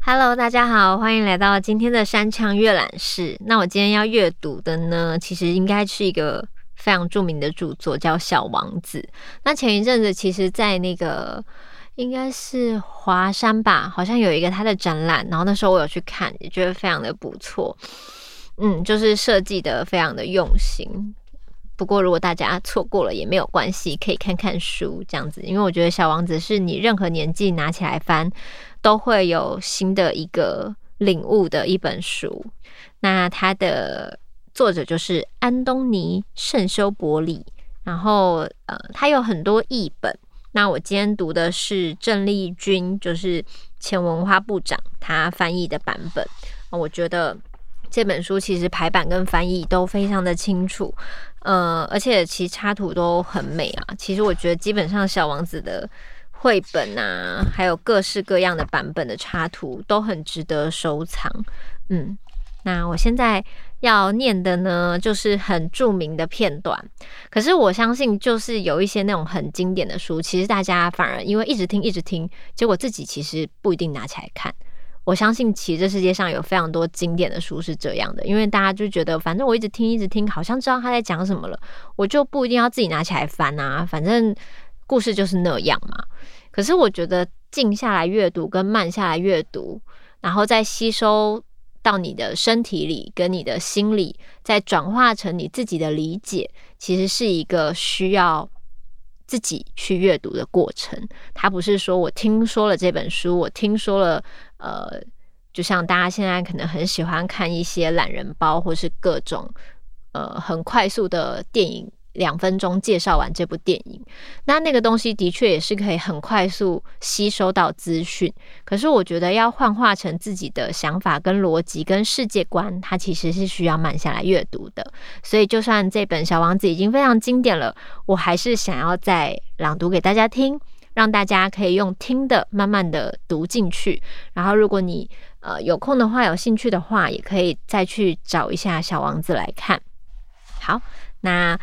Hello，大家好，欢迎来到今天的山枪阅览室。那我今天要阅读的呢，其实应该是一个非常著名的著作，叫《小王子》。那前一阵子，其实，在那个应该是华山吧，好像有一个他的展览，然后那时候我有去看，也觉得非常的不错。嗯，就是设计的非常的用心。不过，如果大家错过了也没有关系，可以看看书这样子，因为我觉得《小王子》是你任何年纪拿起来翻。都会有新的一个领悟的一本书。那它的作者就是安东尼圣修伯里，然后呃，他有很多译本。那我今天读的是郑丽君，就是前文化部长他翻译的版本。我觉得这本书其实排版跟翻译都非常的清楚，呃，而且其实插图都很美啊。其实我觉得基本上小王子的。绘本啊，还有各式各样的版本的插图都很值得收藏。嗯，那我现在要念的呢，就是很著名的片段。可是我相信，就是有一些那种很经典的书，其实大家反而因为一直听一直听，结果自己其实不一定拿起来看。我相信，其实这世界上有非常多经典的书是这样的，因为大家就觉得，反正我一直听一直听，好像知道他在讲什么了，我就不一定要自己拿起来翻啊，反正。故事就是那样嘛，可是我觉得静下来阅读跟慢下来阅读，然后再吸收到你的身体里跟你的心里，再转化成你自己的理解，其实是一个需要自己去阅读的过程。它不是说我听说了这本书，我听说了，呃，就像大家现在可能很喜欢看一些懒人包，或是各种呃很快速的电影。两分钟介绍完这部电影，那那个东西的确也是可以很快速吸收到资讯。可是我觉得要幻化成自己的想法、跟逻辑、跟世界观，它其实是需要慢下来阅读的。所以，就算这本《小王子》已经非常经典了，我还是想要再朗读给大家听，让大家可以用听的慢慢的读进去。然后，如果你呃有空的话、有兴趣的话，也可以再去找一下《小王子》来看。好，那。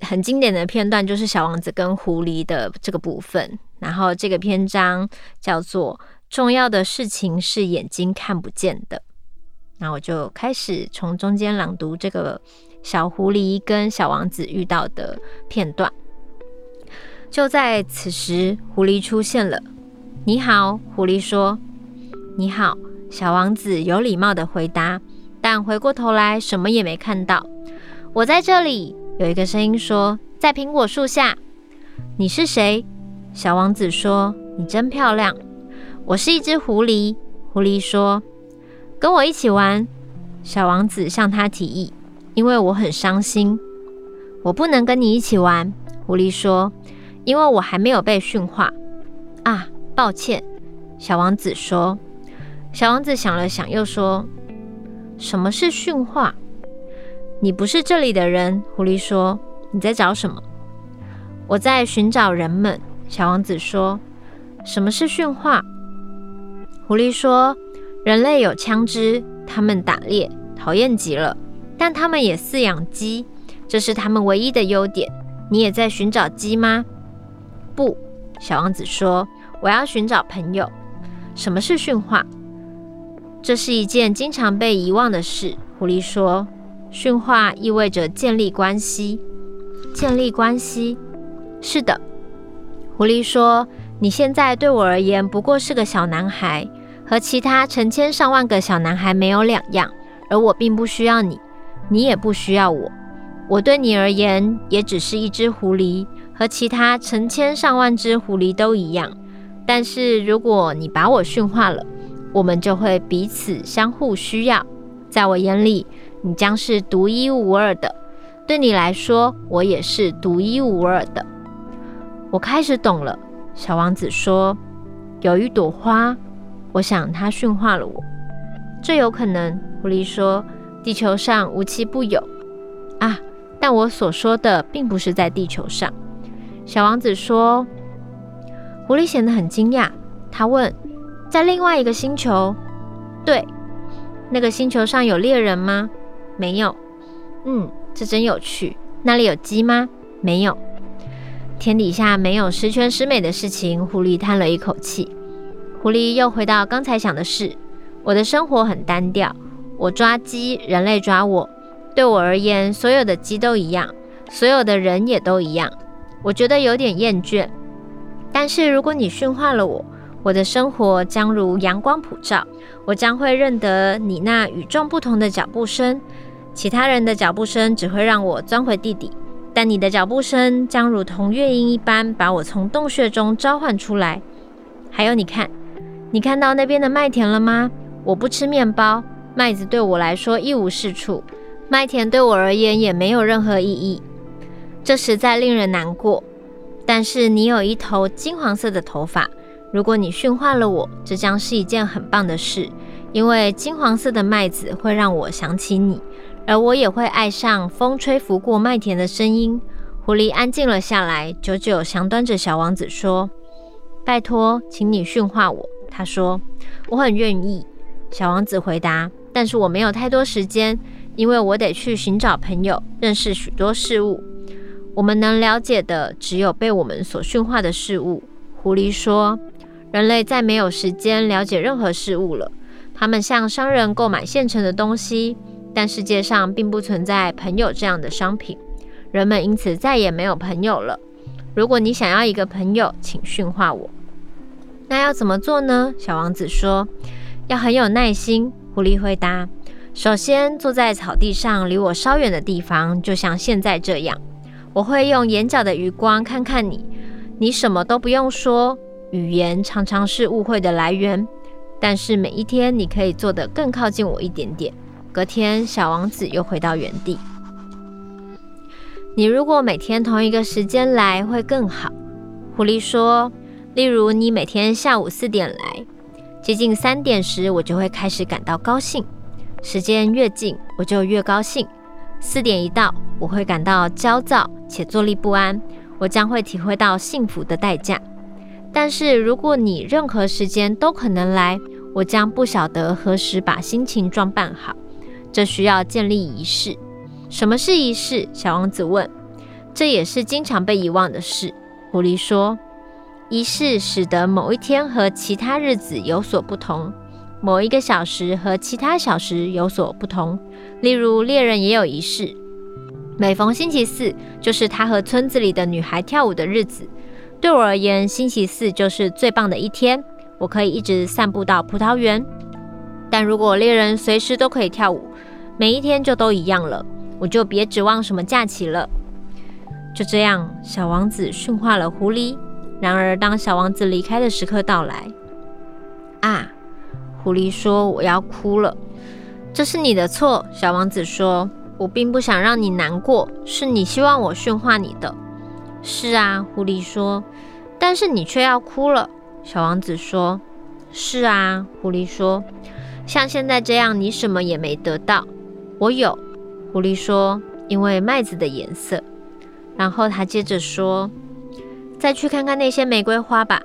很经典的片段就是小王子跟狐狸的这个部分，然后这个篇章叫做“重要的事情是眼睛看不见的”。那我就开始从中间朗读这个小狐狸跟小王子遇到的片段。就在此时，狐狸出现了。“你好。”狐狸说。“你好。”小王子有礼貌的回答，但回过头来什么也没看到。“我在这里。”有一个声音说：“在苹果树下。”你是谁？小王子说：“你真漂亮。”我是一只狐狸。狐狸说：“跟我一起玩。”小王子向他提议：“因为我很伤心。”我不能跟你一起玩。狐狸说：“因为我还没有被驯化。”啊，抱歉。小王子说。小王子想了想，又说：“什么是驯化？”你不是这里的人，狐狸说：“你在找什么？”我在寻找人们。小王子说：“什么是驯化？”狐狸说：“人类有枪支，他们打猎，讨厌极了，但他们也饲养鸡，这是他们唯一的优点。你也在寻找鸡吗？”不，小王子说：“我要寻找朋友。”什么是驯化？这是一件经常被遗忘的事。狐狸说。驯化意味着建立关系，建立关系，是的。狐狸说：“你现在对我而言不过是个小男孩，和其他成千上万个小男孩没有两样，而我并不需要你，你也不需要我。我对你而言也只是一只狐狸，和其他成千上万只狐狸都一样。但是如果你把我驯化了，我们就会彼此相互需要。在我眼里。”你将是独一无二的，对你来说，我也是独一无二的。我开始懂了，小王子说：“有一朵花，我想它驯化了我。”这有可能，狐狸说：“地球上无奇不有啊。”但我所说的并不是在地球上。小王子说：“狐狸显得很惊讶，他问：在另外一个星球？对，那个星球上有猎人吗？”没有。嗯，这真有趣。那里有鸡吗？没有。天底下没有十全十美的事情。狐狸叹了一口气。狐狸又回到刚才想的事。我的生活很单调。我抓鸡，人类抓我。对我而言，所有的鸡都一样，所有的人也都一样。我觉得有点厌倦。但是如果你驯化了我，我的生活将如阳光普照。我将会认得你那与众不同的脚步声。其他人的脚步声只会让我钻回地底，但你的脚步声将如同乐音一般，把我从洞穴中召唤出来。还有，你看，你看到那边的麦田了吗？我不吃面包，麦子对我来说一无是处。麦田对我而言也没有任何意义，这实在令人难过。但是你有一头金黄色的头发，如果你驯化了我，这将是一件很棒的事，因为金黄色的麦子会让我想起你，而我也会爱上风吹拂过麦田的声音。狐狸安静了下来，久久详端着小王子说：“拜托，请你驯化我。”他说：“我很愿意。”小王子回答：“但是我没有太多时间。”因为我得去寻找朋友，认识许多事物。我们能了解的只有被我们所驯化的事物。狐狸说：“人类再没有时间了解任何事物了。他们向商人购买现成的东西，但世界上并不存在朋友这样的商品。人们因此再也没有朋友了。如果你想要一个朋友，请驯化我。那要怎么做呢？”小王子说：“要很有耐心。”狐狸回答。首先，坐在草地上，离我稍远的地方，就像现在这样。我会用眼角的余光看看你。你什么都不用说，语言常常是误会的来源。但是每一天，你可以做得更靠近我一点点。隔天，小王子又回到原地。你如果每天同一个时间来，会更好。狐狸说：“例如，你每天下午四点来，接近三点时，我就会开始感到高兴。”时间越近，我就越高兴。四点一到，我会感到焦躁且坐立不安。我将会体会到幸福的代价。但是，如果你任何时间都可能来，我将不晓得何时把心情装扮好。这需要建立仪式。什么是仪式？小王子问。这也是经常被遗忘的事。狐狸说：仪式使得某一天和其他日子有所不同。某一个小时和其他小时有所不同。例如，猎人也有仪式。每逢星期四，就是他和村子里的女孩跳舞的日子。对我而言，星期四就是最棒的一天。我可以一直散步到葡萄园。但如果猎人随时都可以跳舞，每一天就都一样了，我就别指望什么假期了。就这样，小王子驯化了狐狸。然而，当小王子离开的时刻到来，啊！狐狸说：“我要哭了，这是你的错。”小王子说：“我并不想让你难过，是你希望我驯化你的。”是啊，狐狸说：“但是你却要哭了。”小王子说：“是啊。”狐狸说：“像现在这样，你什么也没得到。”我有，狐狸说：“因为麦子的颜色。”然后他接着说：“再去看看那些玫瑰花吧。”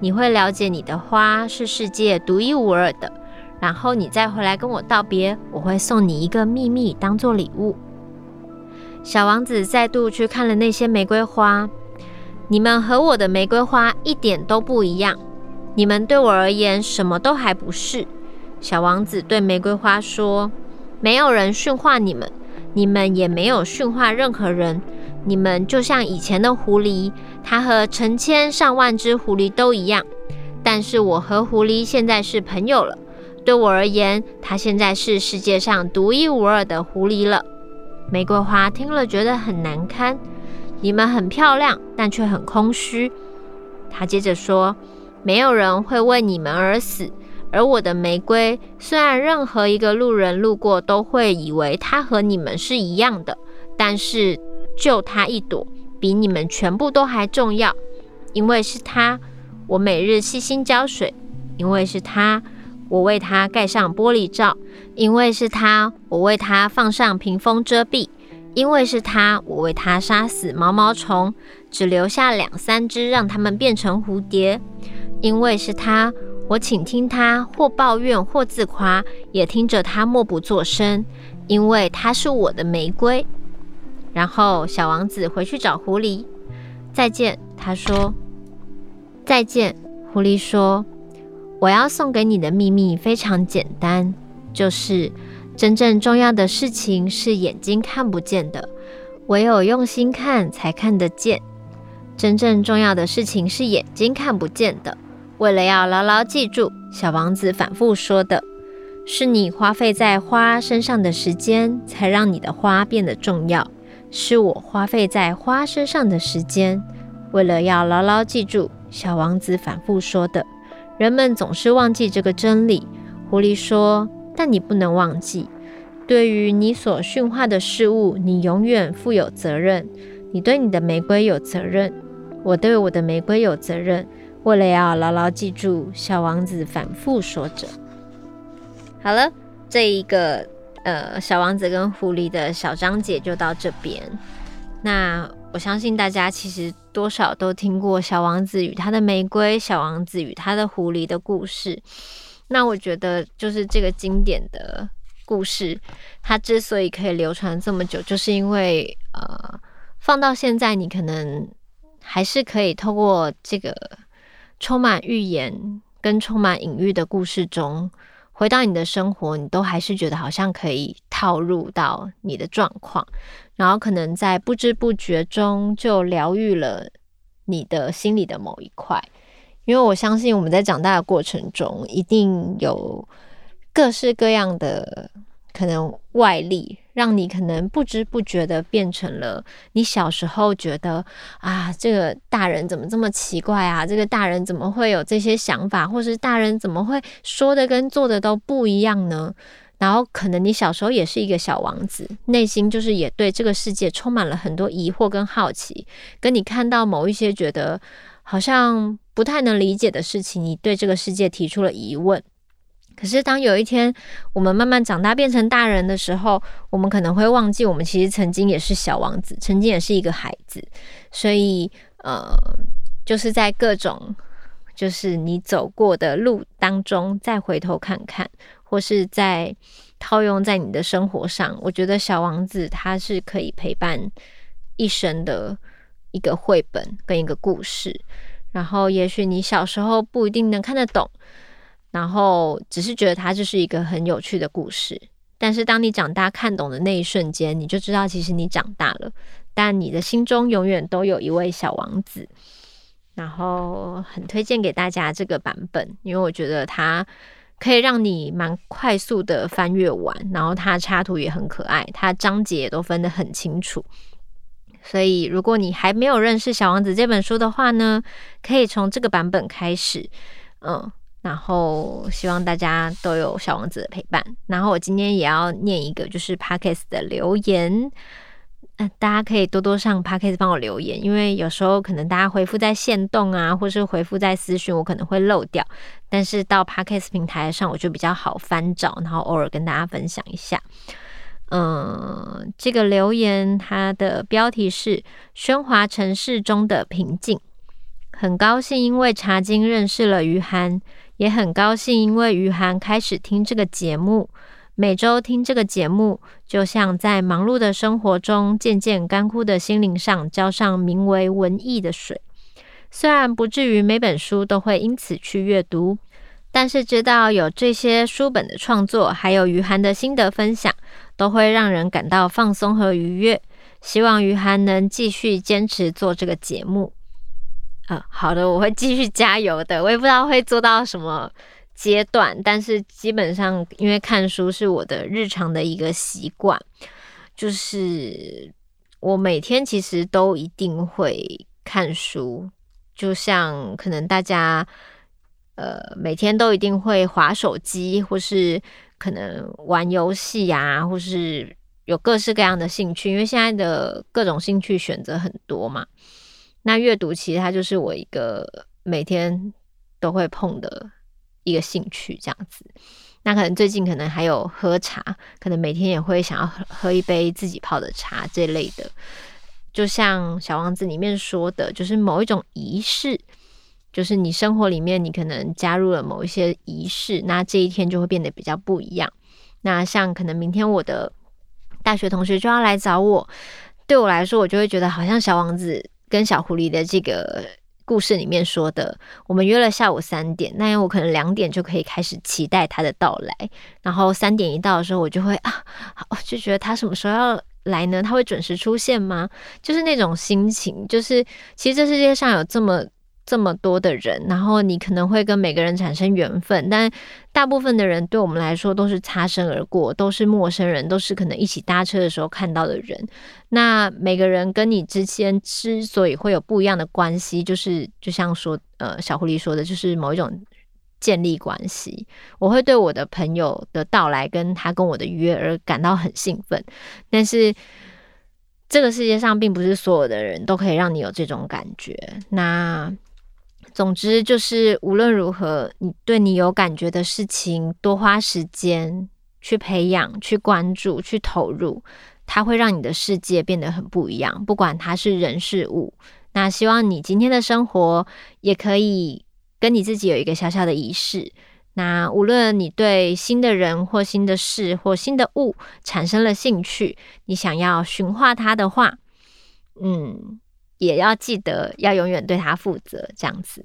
你会了解你的花是世界独一无二的，然后你再回来跟我道别，我会送你一个秘密当做礼物。小王子再度去看了那些玫瑰花，你们和我的玫瑰花一点都不一样，你们对我而言什么都还不是。小王子对玫瑰花说：“没有人驯化你们，你们也没有驯化任何人。”你们就像以前的狐狸，它和成千上万只狐狸都一样。但是我和狐狸现在是朋友了。对我而言，它现在是世界上独一无二的狐狸了。玫瑰花听了觉得很难堪。你们很漂亮，但却很空虚。他接着说：“没有人会为你们而死。而我的玫瑰，虽然任何一个路人路过都会以为它和你们是一样的，但是……”就它一朵，比你们全部都还重要，因为是它，我每日细心浇水；因为是它，我为它盖上玻璃罩；因为是它，我为它放上屏风遮蔽；因为是它，我为它杀死毛毛虫，只留下两三只，让它们变成蝴蝶；因为是它，我倾听他或抱怨或自夸，也听着他默不作声，因为他是我的玫瑰。然后小王子回去找狐狸，再见。他说：“再见。”狐狸说：“我要送给你的秘密非常简单，就是真正重要的事情是眼睛看不见的，唯有用心看才看得见。真正重要的事情是眼睛看不见的。为了要牢牢记住，小王子反复说的是你花费在花身上的时间，才让你的花变得重要。是我花费在花身上的时间。”为了要牢牢记住，小王子反复说的，人们总是忘记这个真理。狐狸说：“但你不能忘记，对于你所驯化的事物，你永远负有责任。你对你的玫瑰有责任，我对我的玫瑰有责任。为了要牢牢记住，小王子反复说着。好了，这一个呃，小王子跟狐狸的小章节就到这边。那。我相信大家其实多少都听过小王子与他的玫瑰、小王子与他的狐狸的故事。那我觉得，就是这个经典的故事，它之所以可以流传这么久，就是因为呃，放到现在，你可能还是可以透过这个充满寓言跟充满隐喻的故事中，回到你的生活，你都还是觉得好像可以套入到你的状况。然后可能在不知不觉中就疗愈了你的心里的某一块，因为我相信我们在长大的过程中，一定有各式各样的可能外力，让你可能不知不觉的变成了你小时候觉得啊，这个大人怎么这么奇怪啊？这个大人怎么会有这些想法，或是大人怎么会说的跟做的都不一样呢？然后可能你小时候也是一个小王子，内心就是也对这个世界充满了很多疑惑跟好奇，跟你看到某一些觉得好像不太能理解的事情，你对这个世界提出了疑问。可是当有一天我们慢慢长大变成大人的时候，我们可能会忘记我们其实曾经也是小王子，曾经也是一个孩子。所以呃，就是在各种就是你走过的路当中，再回头看看。或是在套用在你的生活上，我觉得《小王子》它是可以陪伴一生的一个绘本跟一个故事。然后，也许你小时候不一定能看得懂，然后只是觉得它就是一个很有趣的故事。但是，当你长大看懂的那一瞬间，你就知道其实你长大了。但你的心中永远都有一位小王子。然后，很推荐给大家这个版本，因为我觉得它。可以让你蛮快速的翻阅完，然后它插图也很可爱，它章节也都分得很清楚。所以如果你还没有认识《小王子》这本书的话呢，可以从这个版本开始，嗯，然后希望大家都有小王子的陪伴。然后我今天也要念一个，就是 Podcast 的留言。大家可以多多上 Podcast 帮我留言，因为有时候可能大家回复在线动啊，或是回复在私讯，我可能会漏掉。但是到 Podcast 平台上，我就比较好翻找，然后偶尔跟大家分享一下。嗯，这个留言它的标题是“喧哗城市中的平静”，很高兴因为茶经认识了于涵，也很高兴因为余涵开始听这个节目。每周听这个节目，就像在忙碌的生活中渐渐干枯的心灵上浇上名为文艺的水。虽然不至于每本书都会因此去阅读，但是知道有这些书本的创作，还有余涵的心得分享，都会让人感到放松和愉悦。希望余涵能继续坚持做这个节目。好的，我会继续加油的。我也不知道会做到什么。阶段，但是基本上，因为看书是我的日常的一个习惯，就是我每天其实都一定会看书，就像可能大家呃每天都一定会滑手机，或是可能玩游戏呀，或是有各式各样的兴趣，因为现在的各种兴趣选择很多嘛。那阅读其实它就是我一个每天都会碰的。一个兴趣这样子，那可能最近可能还有喝茶，可能每天也会想要喝喝一杯自己泡的茶这类的。就像《小王子》里面说的，就是某一种仪式，就是你生活里面你可能加入了某一些仪式，那这一天就会变得比较不一样。那像可能明天我的大学同学就要来找我，对我来说，我就会觉得好像小王子跟小狐狸的这个故事里面说的，我们约了下午三点，那我可能两点就可以开始期待他的到来，然后三点一到的时候，我就会啊，就觉得他什么时候要来呢？他会准时出现吗？就是那种心情，就是其实这世界上有这么。这么多的人，然后你可能会跟每个人产生缘分，但大部分的人对我们来说都是擦身而过，都是陌生人，都是可能一起搭车的时候看到的人。那每个人跟你之间之所以会有不一样的关系，就是就像说，呃，小狐狸说的，就是某一种建立关系。我会对我的朋友的到来跟他跟我的约而感到很兴奋，但是这个世界上并不是所有的人都可以让你有这种感觉。那。总之就是，无论如何，你对你有感觉的事情，多花时间去培养、去关注、去投入，它会让你的世界变得很不一样。不管它是人事物，那希望你今天的生活也可以跟你自己有一个小小的仪式。那无论你对新的人或新的事或新的物产生了兴趣，你想要驯化它的话，嗯。也要记得要永远对他负责，这样子。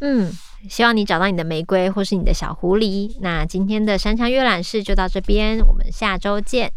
嗯，希望你找到你的玫瑰或是你的小狐狸。那今天的山羌阅览室就到这边，我们下周见。